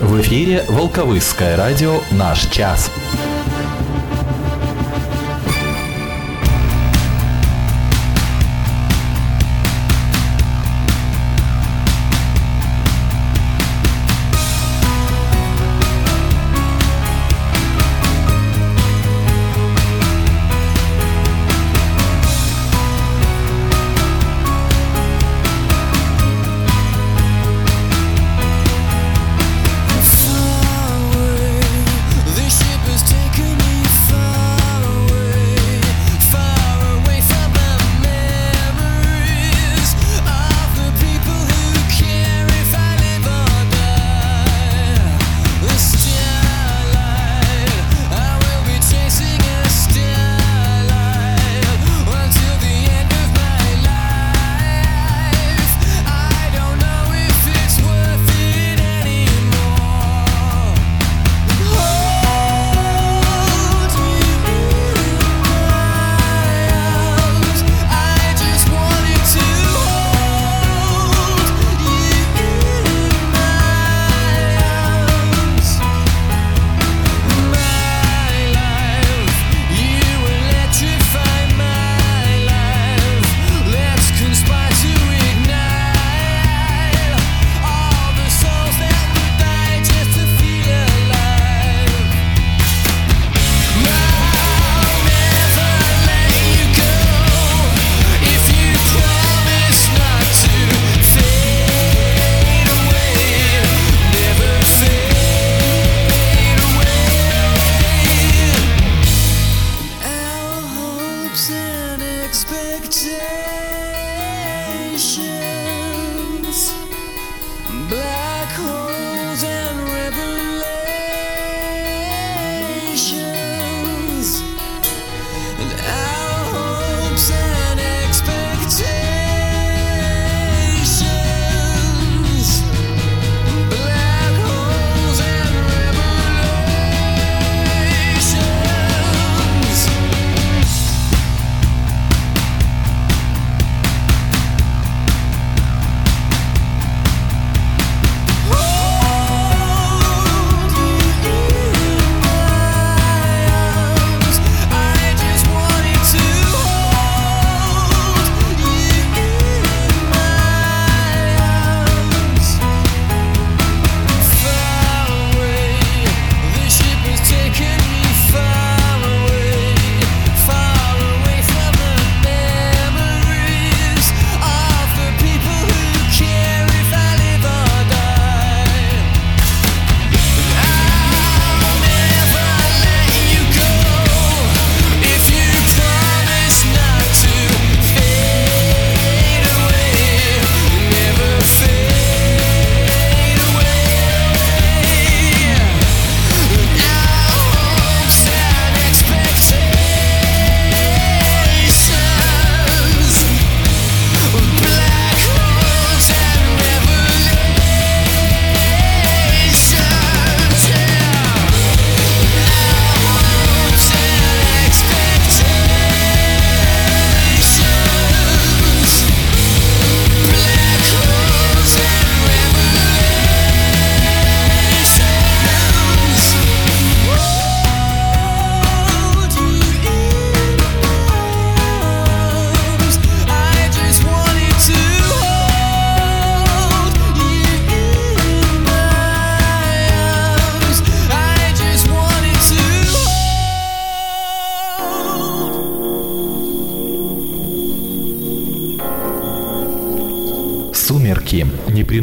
В эфире Волковысское радио «Наш час».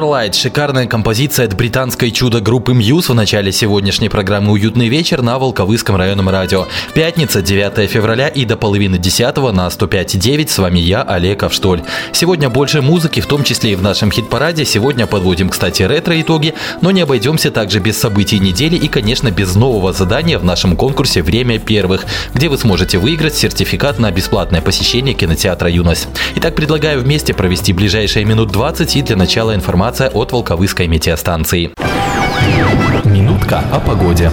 Starlight – шикарная композиция от британской чудо-группы Muse в начале сегодняшней программы «Уютный вечер» на Волковыском районном радио. Пятница, 9 февраля и до половины 10 на 105.9. С вами я, Олег Авштоль. Сегодня больше музыки, в том числе и в нашем хит-параде. Сегодня подводим, кстати, ретро-итоги, но не обойдемся также без событий недели и, конечно, без нового задания в нашем конкурсе «Время первых», где вы сможете выиграть сертификат на бесплатное посещение кинотеатра «Юность». Итак, предлагаю вместе провести ближайшие минут 20 и для начала информация от Волковыской метеостанции. Минутка о погоде.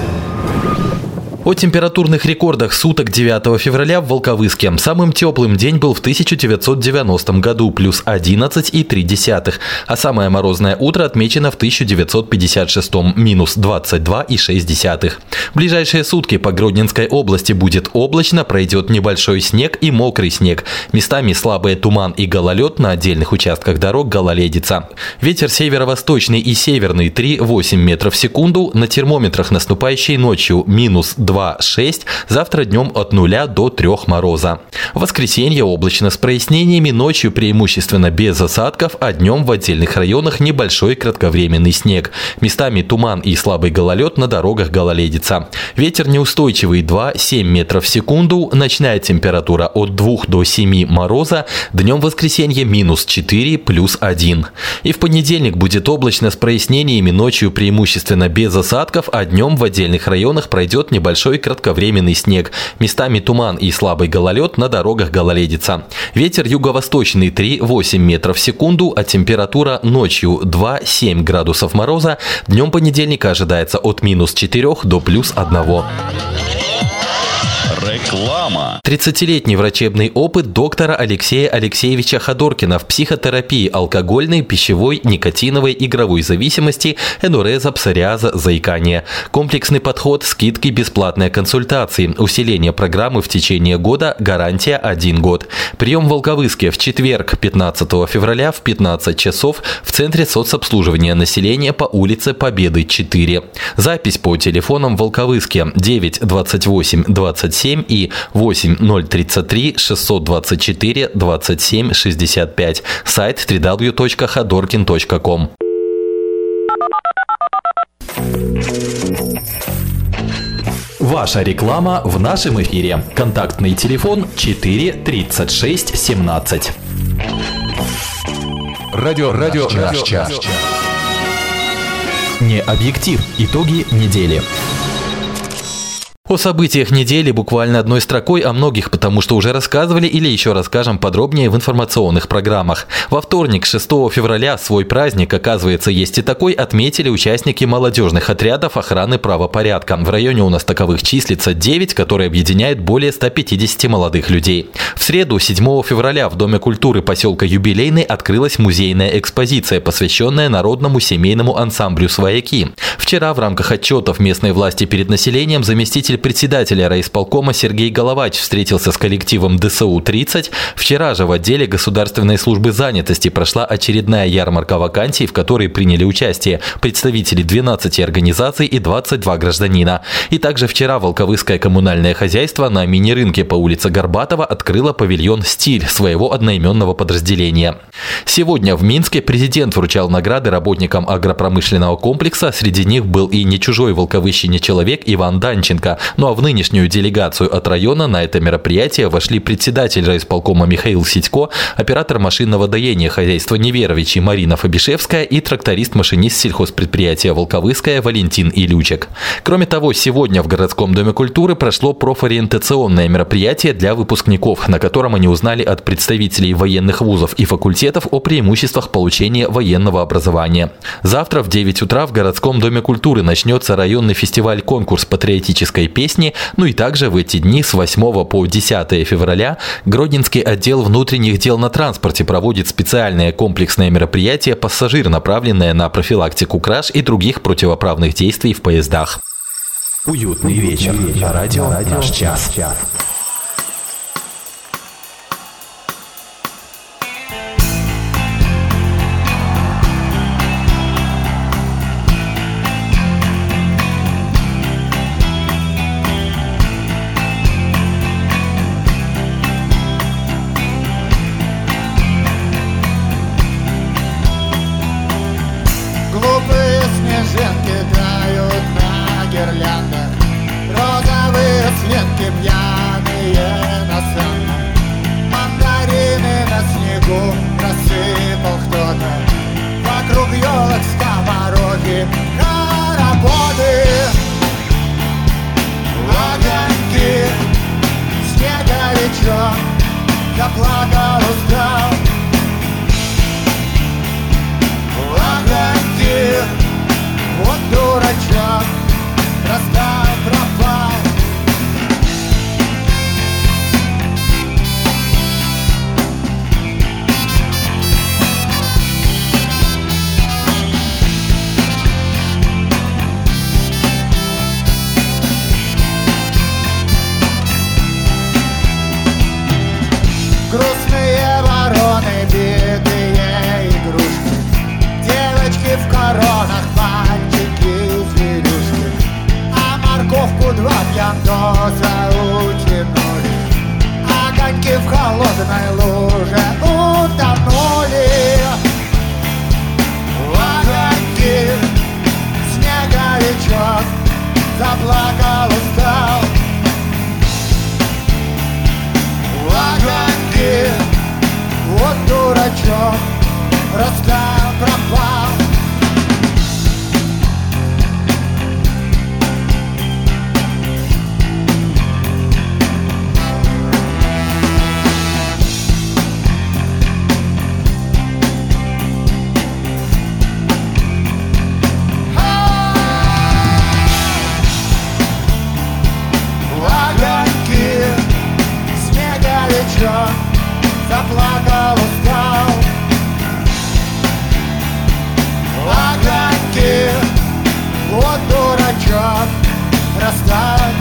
О температурных рекордах суток 9 февраля в Волковыске. Самым теплым день был в 1990 году, плюс 11,3. А самое морозное утро отмечено в 1956, минус 22,6. В ближайшие сутки по Гродненской области будет облачно, пройдет небольшой снег и мокрый снег. Местами слабый туман и гололед на отдельных участках дорог гололедица. Ветер северо-восточный и северный 3,8 метров в секунду. На термометрах наступающей ночью минус 2 2-6, завтра днем от 0 до 3 мороза. В воскресенье облачно с прояснениями, ночью преимущественно без осадков, а днем в отдельных районах небольшой кратковременный снег. Местами туман и слабый гололед на дорогах гололедица. Ветер неустойчивый 2-7 метров в секунду, ночная температура от 2 до 7 мороза, днем воскресенье минус 4 плюс 1. И в понедельник будет облачно с прояснениями, ночью преимущественно без осадков, а днем в отдельных районах пройдет небольшой небольшой кратковременный снег. Местами туман и слабый гололед на дорогах гололедица. Ветер юго-восточный 3-8 метров в секунду, а температура ночью 2-7 градусов мороза. Днем понедельника ожидается от минус 4 до плюс 1. Реклама. 30-летний врачебный опыт доктора Алексея Алексеевича Ходоркина в психотерапии алкогольной, пищевой, никотиновой, игровой зависимости, энуреза, псориаза, заикания. Комплексный подход, скидки, бесплатные консультации, усиление программы в течение года, гарантия 1 год. Прием в Волковыске в четверг, 15 февраля в 15 часов в Центре соцобслуживания населения по улице Победы 4. Запись по телефонам Волковыске 9 28 27 и 8033 624 27 65. Сайт www.ходоркин.ком. Ваша реклама в нашем эфире. Контактный телефон 4 36 17. Радио, радио, наш час. Не объектив. Итоги недели. О событиях недели буквально одной строкой, о многих, потому что уже рассказывали или еще расскажем подробнее в информационных программах. Во вторник, 6 февраля, свой праздник, оказывается, есть и такой, отметили участники молодежных отрядов охраны правопорядка. В районе у нас таковых числится 9, которые объединяют более 150 молодых людей. В среду, 7 февраля, в Доме культуры поселка Юбилейный открылась музейная экспозиция, посвященная народному семейному ансамблю «Свояки». Вчера в рамках отчетов местной власти перед населением заместитель Заместитель председателя райисполкома Сергей Головач встретился с коллективом ДСУ-30. Вчера же в отделе Государственной службы занятости прошла очередная ярмарка вакансий, в которой приняли участие представители 12 организаций и 22 гражданина. И также вчера Волковыское коммунальное хозяйство на мини-рынке по улице Горбатова открыло павильон «Стиль» своего одноименного подразделения. Сегодня в Минске президент вручал награды работникам агропромышленного комплекса. Среди них был и не чужой волковыщине человек Иван Данченко, ну а в нынешнюю делегацию от района на это мероприятие вошли председатель райисполкома Михаил Сидько, оператор машинного доения хозяйства Неверовичи Марина Фабишевская и тракторист-машинист сельхозпредприятия Волковыская Валентин Илючек. Кроме того, сегодня в городском доме культуры прошло профориентационное мероприятие для выпускников, на котором они узнали от представителей военных вузов и факультетов о преимуществах получения военного образования. Завтра в 9 утра в городском доме культуры начнется районный фестиваль-конкурс патриотической песни, ну и также в эти дни с 8 по 10 февраля Гродненский отдел внутренних дел на транспорте проводит специальное комплексное мероприятие «Пассажир», направленное на профилактику краж и других противоправных действий в поездах. Уютный вечер. Радио «Наш час». Вот дурачок Заплакал, огоньки Вот дурачок Растаял, пропал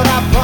I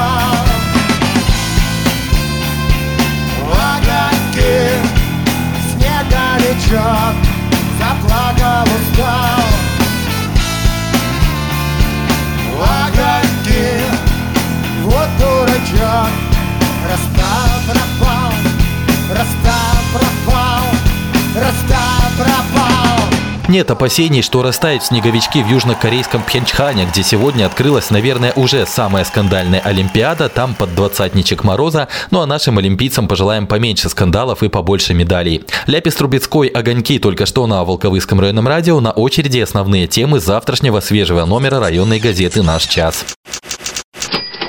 Нет опасений, что растают снеговички в южнокорейском Пхенчхане, где сегодня открылась, наверное, уже самая скандальная Олимпиада, там под двадцатничек Мороза, ну а нашим олимпийцам пожелаем поменьше скандалов и побольше медалей. Ляпис Трубецкой «Огоньки» только что на Волковыском районном радио на очереди основные темы завтрашнего свежего номера районной газеты «Наш час».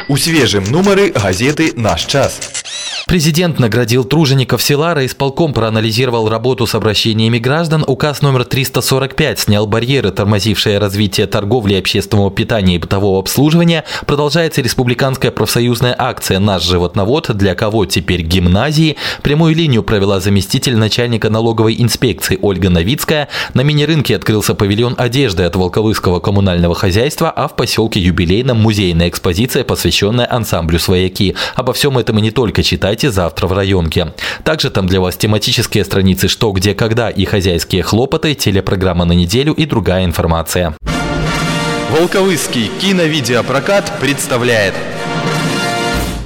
У свежым нумары газеты «Наш час». Президент наградил тружеников села, райисполком проанализировал работу с обращениями граждан, указ номер 345 снял барьеры, тормозившие развитие торговли, общественного питания и бытового обслуживания, продолжается республиканская профсоюзная акция «Наш животновод», для кого теперь гимназии, прямую линию провела заместитель начальника налоговой инспекции Ольга Новицкая, на мини-рынке открылся павильон одежды от Волковыского коммунального хозяйства, а в поселке Юбилейном музейная экспозиция, посвященная ансамблю «Свояки». Обо всем этом и не только читайте завтра в районке. Также там для вас тематические страницы «Что, где, когда» и «Хозяйские хлопоты», телепрограмма на неделю и другая информация. Волковыский киновидеопрокат представляет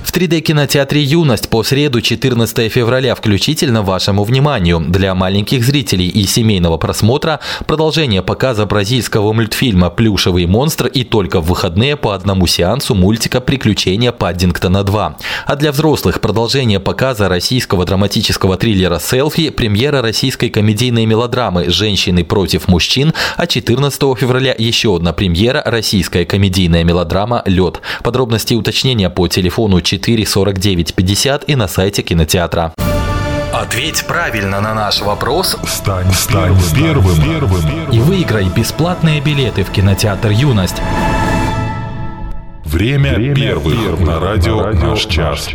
В 3D-кинотеатре «Юность» по среду 14 февраля включительно вашему вниманию. Для маленьких зрителей и семейного просмотра продолжение показа бразильского мультфильма «Плюшевый монстр» и только в выходные по одному сеансу мультика «Приключения Паддингтона 2». А для взрослых продолжение показа российского драматического триллера «Селфи», премьера российской комедийной мелодрамы «Женщины против мужчин», а 14 февраля еще одна премьера российская комедийная мелодрама «Лед». Подробности и уточнения по телефону 4 49 50 и на сайте кинотеатра. Ответь правильно на наш вопрос. Стань, стань первым, первым, и выиграй бесплатные билеты в кинотеатр «Юность». Время, Время первых, первых. На радио, на радио наш час.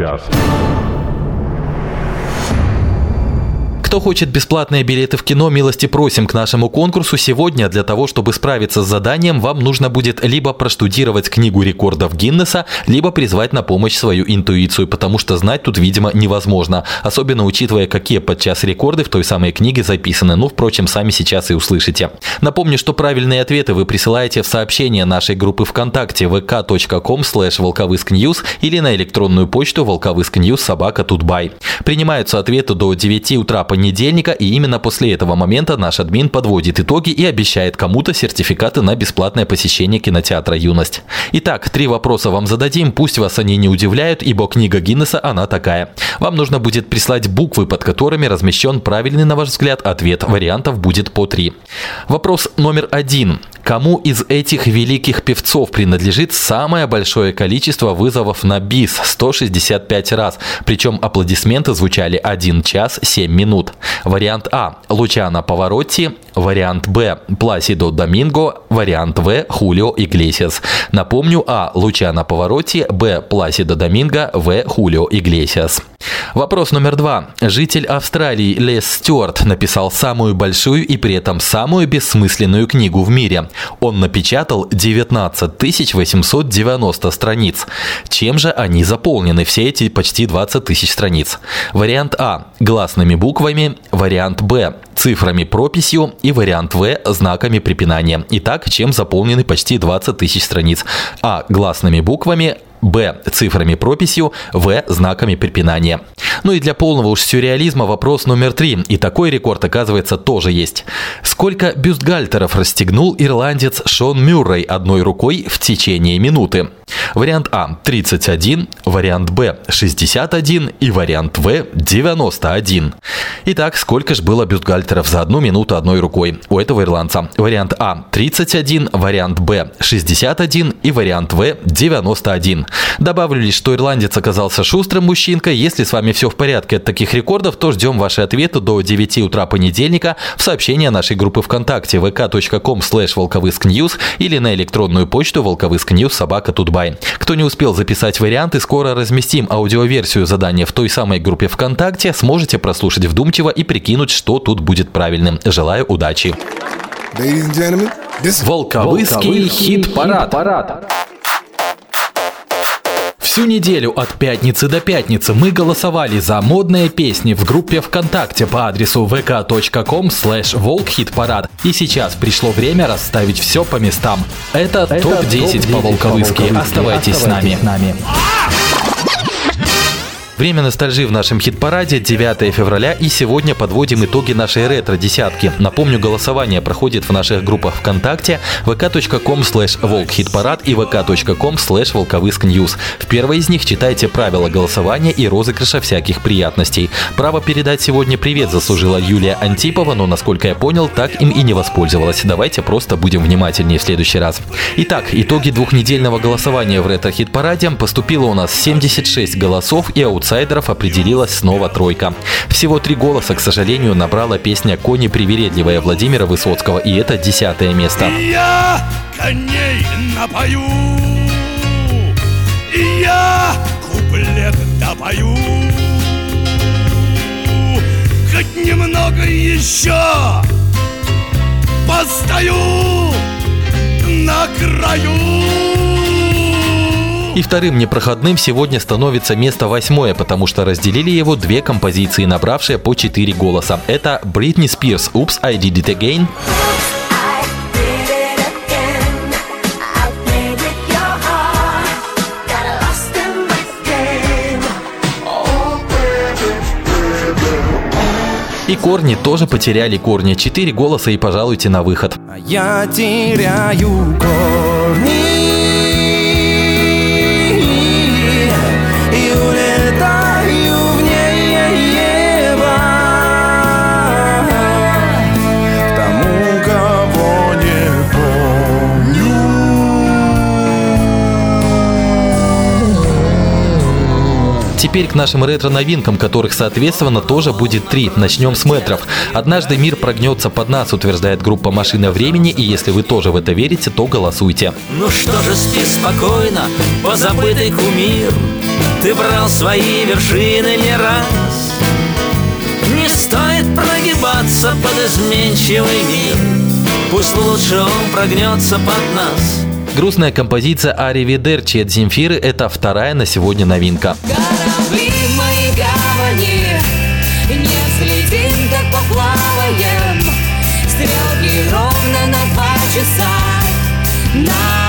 Кто хочет бесплатные билеты в кино, милости просим к нашему конкурсу. Сегодня для того, чтобы справиться с заданием, вам нужно будет либо проштудировать книгу рекордов Гиннеса, либо призвать на помощь свою интуицию, потому что знать тут, видимо, невозможно. Особенно учитывая, какие подчас рекорды в той самой книге записаны. Ну, впрочем, сами сейчас и услышите. Напомню, что правильные ответы вы присылаете в сообщение нашей группы ВКонтакте vk.com slash волковыскньюз или на электронную почту волковыскньюз собака тутбай. Принимаются ответы до 9 утра понедельника понедельника, и именно после этого момента наш админ подводит итоги и обещает кому-то сертификаты на бесплатное посещение кинотеатра «Юность». Итак, три вопроса вам зададим, пусть вас они не удивляют, ибо книга Гиннесса она такая. Вам нужно будет прислать буквы, под которыми размещен правильный, на ваш взгляд, ответ. Вариантов будет по три. Вопрос номер один. Кому из этих великих певцов принадлежит самое большое количество вызовов на бис – 165 раз, причем аплодисменты звучали 1 час 7 минут. Вариант А – Лучано Поворотти, вариант Б – Пласидо Доминго, вариант В – Хулио Иглесиас. Напомню, А – Лучано Поворотти, Б – Пласидо Доминго, В – Хулио Иглесиас. Вопрос номер два. Житель Австралии Лес Стюарт написал самую большую и при этом самую бессмысленную книгу в мире. Он напечатал 19 890 страниц. Чем же они заполнены, все эти почти 20 тысяч страниц? Вариант А – гласными буквами, вариант Б – цифрами прописью и вариант В – знаками препинания. Итак, чем заполнены почти 20 тысяч страниц? А – гласными буквами, Б. Цифрами прописью, В. Знаками препинания. Ну и для полного уж сюрреализма вопрос номер три. И такой рекорд, оказывается, тоже есть. Сколько бюстгальтеров расстегнул ирландец Шон Мюррей одной рукой в течение минуты? Вариант А – 31, вариант Б – 61 и вариант В – 91. Итак, сколько же было бюстгальтеров за одну минуту одной рукой у этого ирландца? Вариант А – 31, вариант Б – 61 и вариант В – 91. Добавлю лишь, что ирландец оказался шустрым мужчинкой. Если с вами все в порядке от таких рекордов, то ждем ваши ответы до 9 утра понедельника в сообщении нашей группы ВКонтакте vk.com slash волковыскньюз или на электронную почту волковыскньюз собака тутбай. Кто не успел записать варианты, скоро разместим аудиоверсию задания в той самой группе ВКонтакте. Сможете прослушать вдумчиво и прикинуть, что тут будет правильным. Желаю удачи. Волковыский хит-парад. Всю неделю от пятницы до пятницы мы голосовали за модные песни в группе ВКонтакте по адресу vk.com slash волкхитпарад. И сейчас пришло время расставить все по местам. Это, Это топ-10 топ по волковыски. Оставайтесь, Оставайтесь с нами. С нами. Время ностальжи в нашем хит-параде 9 февраля и сегодня подводим итоги нашей ретро-десятки. Напомню, голосование проходит в наших группах ВКонтакте vk.com slash волкхитпарад и vk.com slash волковыскньюз. В первой из них читайте правила голосования и розыгрыша всяких приятностей. Право передать сегодня привет заслужила Юлия Антипова, но, насколько я понял, так им и не воспользовалась. Давайте просто будем внимательнее в следующий раз. Итак, итоги двухнедельного голосования в ретро-хит-параде поступило у нас 76 голосов и аут аутсайдеров определилась снова тройка. Всего три голоса, к сожалению, набрала песня «Кони привередливая» Владимира Высоцкого, и это десятое место. Я коней напою, я куплет допою, хоть немного еще постою на краю. И вторым непроходным сегодня становится место восьмое, потому что разделили его две композиции, набравшие по четыре голоса. Это Бритни Спирс «Oops, I Did It Again» И корни тоже потеряли корни. Четыре голоса и пожалуйте на выход. Я теряю корни. Теперь к нашим ретро-новинкам, которых, соответственно, тоже будет три. Начнем с метров. «Однажды мир прогнется под нас», утверждает группа «Машина времени», и если вы тоже в это верите, то голосуйте. Ну что же, спи спокойно, позабытый кумир, Ты брал свои вершины не раз. Не стоит прогибаться под изменчивый мир, Пусть лучше он прогнется под нас. Грустная композиция «Ари Видерчи» от Земфиры – это вторая на сегодня новинка. Корабли в моей гавани, не взлетим, так поплаваем. Стрелки ровно на два часа. На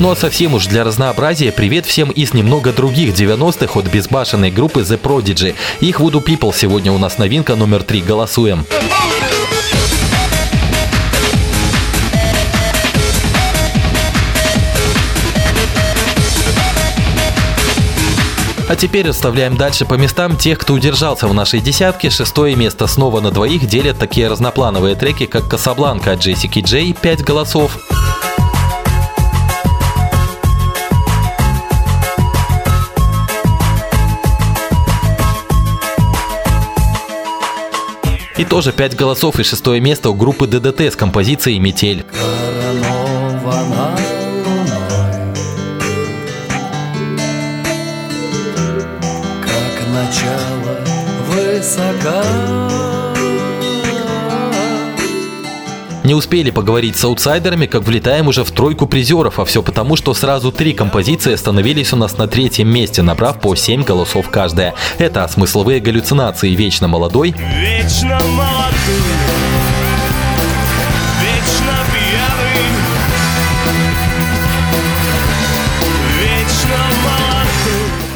Ну а совсем уж для разнообразия привет всем из немного других 90-х от безбашенной группы The Prodigy. Их Voodoo People сегодня у нас новинка номер три. Голосуем. А теперь расставляем дальше по местам тех, кто удержался в нашей десятке. Шестое место снова на двоих делят такие разноплановые треки, как «Касабланка» от Джессики Джей, 5 голосов. И тоже 5 голосов и шестое место у группы ДДТ с композицией «Метель». Начало высока. Не успели поговорить с аутсайдерами, как влетаем уже в тройку призеров, а все потому, что сразу три композиции остановились у нас на третьем месте, набрав по 7 голосов каждая. Это смысловые галлюцинации «Вечно молодой», Вечно молодым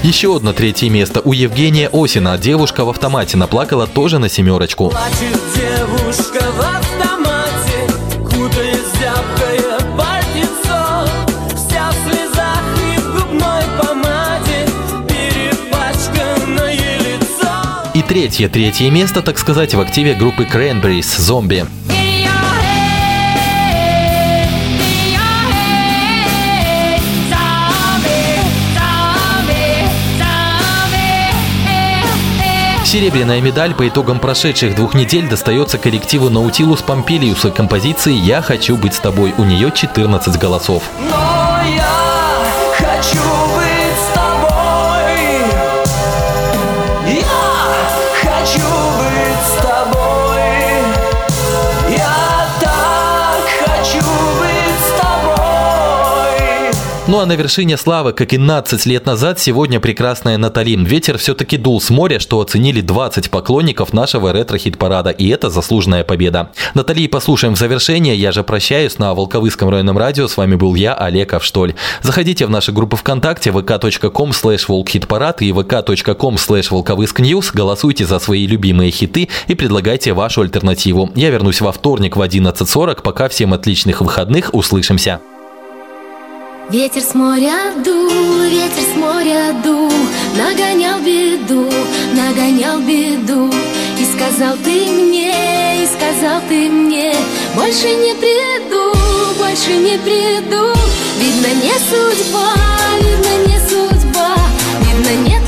Еще одно третье место у Евгения Осина. Девушка в автомате наплакала тоже на семерочку. Плачет девушка в автомате Кутаясь в зябкое пальтецо Вся в слезах и в губной помаде Перепачканное лицо И третье, третье место, так сказать, в активе группы Cranberries «Зомби». Серебряная медаль по итогам прошедших двух недель достается коллективу Наутилус Помпилиус и композиции «Я хочу быть с тобой». У нее 14 голосов. Но я хочу Ну а на вершине славы, как и 15 лет назад, сегодня прекрасная Натали. Ветер все-таки дул с моря, что оценили 20 поклонников нашего ретро-хит-парада, и это заслуженная победа. Натали послушаем в завершение. Я же прощаюсь на Волковыском районном радио. С вами был я, Олег Авштоль. Заходите в наши группы ВКонтакте vk.com slash волкхитпарад и vk.com slash волковыскньюз. Голосуйте за свои любимые хиты и предлагайте вашу альтернативу. Я вернусь во вторник в 11.40. Пока всем отличных выходных. Услышимся. Ветер с моря дул, ветер с моря дул, нагонял беду, нагонял беду. И сказал ты мне, и сказал ты мне, больше не приду, больше не приду. Видно, не судьба, видно, не судьба, видно, нет